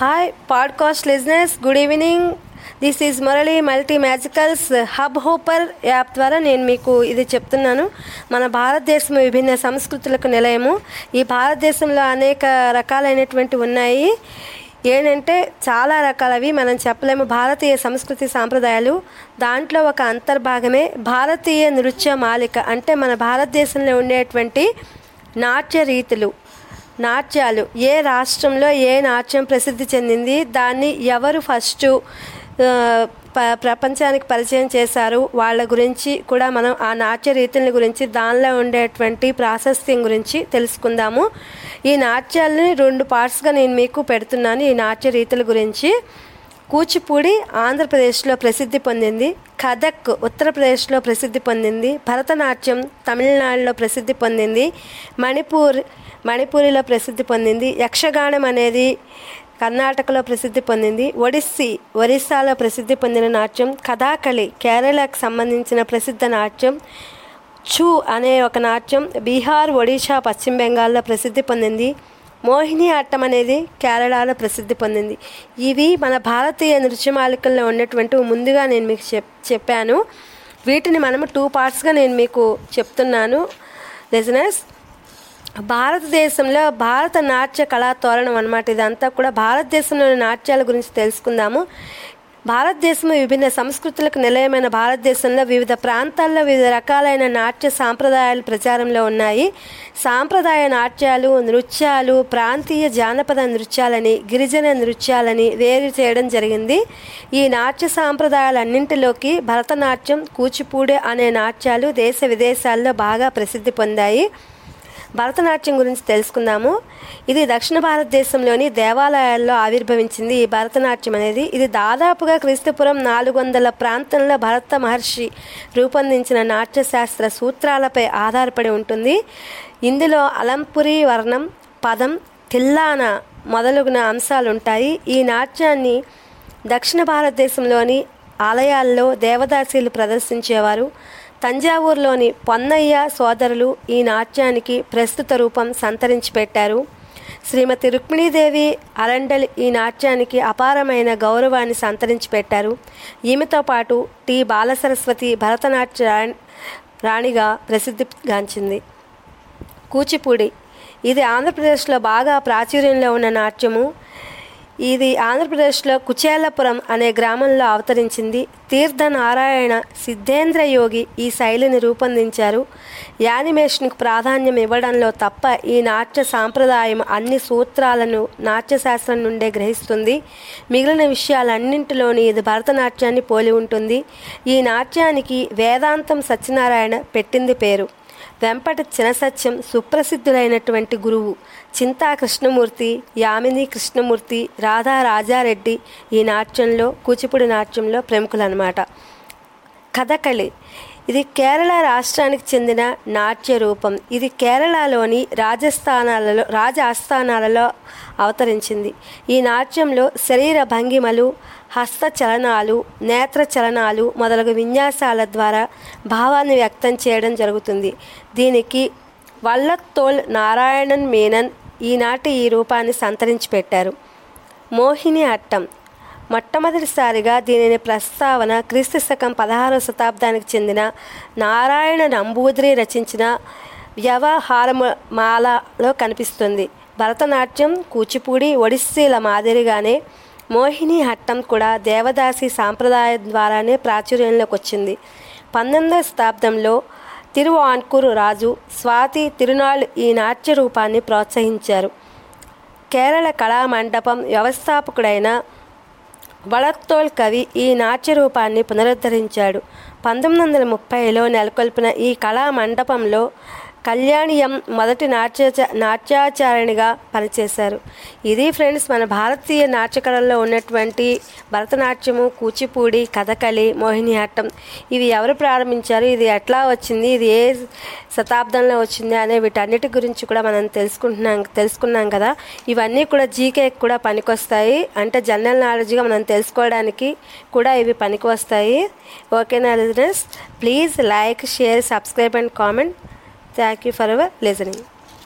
Hi podcast listeners good evening this is Murali multi magicals Hub Hopper app ద్వారా నేను మీకు ఇది చెప్తున్నాను. మన భారతదేశం విభిన్న సంస్కృతులకు నిలయము. ఈ భారతదేశంలో అనేక రకాలైనటువంటి ఉన్నాయి. ఏంటంటే చాలా రకాలవి మనం చెప్పలేము. భారతీయ సంస్కృతి సాంప్రదాయాలు దాంట్లో ఒక అంతర్భాగమే భారతీయ నృత్య మాలిక. అంటే మన భారతదేశంలో ఉండేటువంటి నాట్య రీతులు. నాట్యాలు. ఏ రాష్ట్రంలో ఏ నాట్యం ప్రసిద్ధి చెందింది? దాన్ని ఎవరు ఫస్ట్ ప ప్రపంచానికి పరిచయం చేశారు? వాళ్ళ గురించి కూడా మనం ఆ నాట్య రీతుల గురించి దానిలో ఉండేటువంటి ప్రాశస్త్యం గురించి తెలుసుకుందాము. ఈ నాట్యాలని రెండు పార్ట్స్గా నేను మీకు పెడుతున్నాను. ఈ నాట్య రీతుల గురించి. కూచిపూడి ఆంధ్రప్రదేశ్లో ప్రసిద్ధి పొందింది కథక్ ఉత్తరప్రదేశ్లో ప్రసిద్ధి పొందింది భరతనాట్యం తమిళనాడులో ప్రసిద్ధి పొందింది మణిపూర్ మణిపూరిలో ప్రసిద్ధి పొందింది యక్షగానం అనేది కర్ణాటకలో ప్రసిద్ధి పొందింది ఒడిస్సీ ఒరిస్సాలో ప్రసిద్ధి పొందిన నాట్యం కథాకళి కేరళకు సంబంధించిన ప్రసిద్ధ నాట్యం ఛూ అనే ఒక నాట్యం బీహార్ ఒడిషా పశ్చిమ బెంగాల్లో ప్రసిద్ధి పొందింది. మోహిని ఆట్టం అనేది కేరళలో ప్రసిద్ధి పొందింది. ఇవి మన భారతీయ నృత్యమాలికల్లో ఉన్నటువంటి ముందుగా నేను మీకు చెప్ చెప్పాను. వీటిని మనము టూ పార్ట్స్గా నేను మీకు చెప్తున్నాను. లిజనర్స్ భారతదేశంలో భారత నాట్య కళా తోరణం అనమాట ఇదంతా కూడా భారతదేశంలోని నాట్యాల గురించి తెలుసుకుందాము. భారతదేశం విభిన్న సంస్కృతులకు నిలయమైన భారతదేశంలో వివిధ ప్రాంతాల్లో వివిధ రకాలైన నాట్య సాంప్రదాయాలు ప్రచారంలో ఉన్నాయి. సాంప్రదాయ నాట్యాలు నృత్యాలు ప్రాంతీయ జానపద నృత్యాలని గిరిజన నృత్యాలని వేరు చేయడం జరిగింది. ఈ నాట్య సాంప్రదాయాలన్నింటిలోకి భరతనాట్యం కూచిపూడి అనే నాట్యాలు దేశ విదేశాల్లో బాగా ప్రసిద్ధి పొందాయి. భరతనాట్యం గురించి తెలుసుకుందాము. ఇది దక్షిణ భారతదేశంలోని దేవాలయాల్లో ఆవిర్భవించింది ఈ భరతనాట్యం అనేది. ఇది దాదాపుగా క్రీస్తుపురం నాలుగు వందల ప్రాంతంలో భరత మహర్షి రూపొందించిన నాట్యశాస్త్ర సూత్రాలపై ఆధారపడి ఉంటుంది. ఇందులో అలంపురి వర్ణం పదం తిల్లాన మొదలగున అంశాలు ఉంటాయి ఈ నాట్యాన్ని దక్షిణ భారతదేశంలోని ఆలయాల్లో దేవదాసీలు ప్రదర్శించేవారు. తంజావూరులోని పొన్నయ్య సోదరులు ఈ నాట్యానికి ప్రస్తుత రూపం సంతరించి పెట్టారు. శ్రీమతి రుక్మిణీదేవి అరండల్ ఈ నాట్యానికి అపారమైన గౌరవాన్ని సంతరించి పెట్టారు. ఈమెతో పాటు టి. బాలసరస్వతి భరతనాట్య రాణిగా ప్రసిద్ధిగాంచింది కూచిపూడి. ఇది ఆంధ్రప్రదేశ్లో బాగా ప్రాచుర్యంలో ఉన్న నాట్యము. ఇది ఆంధ్రప్రదేశ్లో కుచేలపురం అనే గ్రామంలో అవతరించింది. తీర్థ నారాయణ సిద్ధేంద్ర యోగి ఈ శైలిని రూపొందించారు. యానిమేషన్కు ప్రాధాన్యం ఇవ్వడంలో తప్ప ఈ నాట్య సాంప్రదాయం అన్ని సూత్రాలను నాట్యశాస్త్రం నుండే గ్రహిస్తుంది. మిగిలిన విషయాలన్నింటిలోని ఇది భరతనాట్యాన్ని పోలి ఉంటుంది. ఈ నాట్యానికి వేదాంతం సత్యనారాయణ పెట్టింది పేరు. వెంపట చినసత్యం సుప్రసిద్ధులైనటువంటి గురువు చింతా కృష్ణమూర్తి యామిని కృష్ణమూర్తి రాధా రాజారెడ్డి ఈ నాట్యంలో కూచిపూడి నాట్యంలో ప్రముఖులన్నమాట. కథకళి ఇది కేరళ రాష్ట్రానికి చెందిన నాట్య రూపం. ఇది కేరళలోని రాజస్థానాలలో రాజ ఆస్థానాలలో అవతరించింది. ఈ నాట్యంలో శరీర భంగిమలు హస్త చలనాలు నేత్ర చలనాలు మొదలగు విన్యాసాల ద్వారా భావాన్ని వ్యక్తం చేయడం జరుగుతుంది. దీనికి వల్లత్తోల్ నారాయణన్ మీనన్ ఈనాటి ఈ రూపాన్ని సంతరించి పెట్టారు మోహిని అట్టం. మొట్టమొదటిసారిగా దీనిని ప్రస్తావన క్రీస్తు శకం పదహారవ శతాబ్దానికి చెందిన నారాయణ నంబూదిరి రచించిన వ్యవహారమాలలో కనిపిస్తుంది. భరతనాట్యం కూచిపూడి ఒడిస్సీల మాదిరిగానే మోహిని హట్టం కూడా దేవదాసి సాంప్రదాయం ద్వారానే ప్రాచుర్యంలోకి వచ్చింది. పంతొమ్మిదవ శతాబ్దంలో తిరువాన్కూరు రాజు స్వాతి తిరునాళ్ ఈ నాట్య రూపాన్ని ప్రోత్సహించారు. కేరళ కళామండపం వ్యవస్థాపకుడైన వళత్తోల్ కవి ఈ నాట్య రూపాన్ని పునరుద్ధరించాడు. పంతొమ్మిది వందల ముప్పైలో నెలకొల్పిన ఈ కళా మండపంలో కళ్యాణియం మొదటి నాట్యాచ నాట్యాచారణిగా పనిచేశారు. ఇది ఫ్రెండ్స్ మన భారతీయ నాట్యకళల్లో ఉన్నటువంటి భరతనాట్యము కూచిపూడి కథకళి మోహినియాట్టం. ఇవి ఎవరు ప్రారంభించారు? ఇది ఎట్లా వచ్చింది? ఇది ఏ శతాబ్దంలో వచ్చింది? అనే వీటన్నిటి గురించి కూడా మనం తెలుసుకుంటున్నాం తెలుసుకున్నాం కదా. ఇవన్నీ కూడా జీకే కూడా పనికొస్తాయి. అంటే జనరల్ నాలెడ్జ్గా మనం తెలుసుకోవడానికి కూడా ఇవి పనికి వస్తాయి ఓకేనా listeners please like share subscribe and comment. Thank you for our listening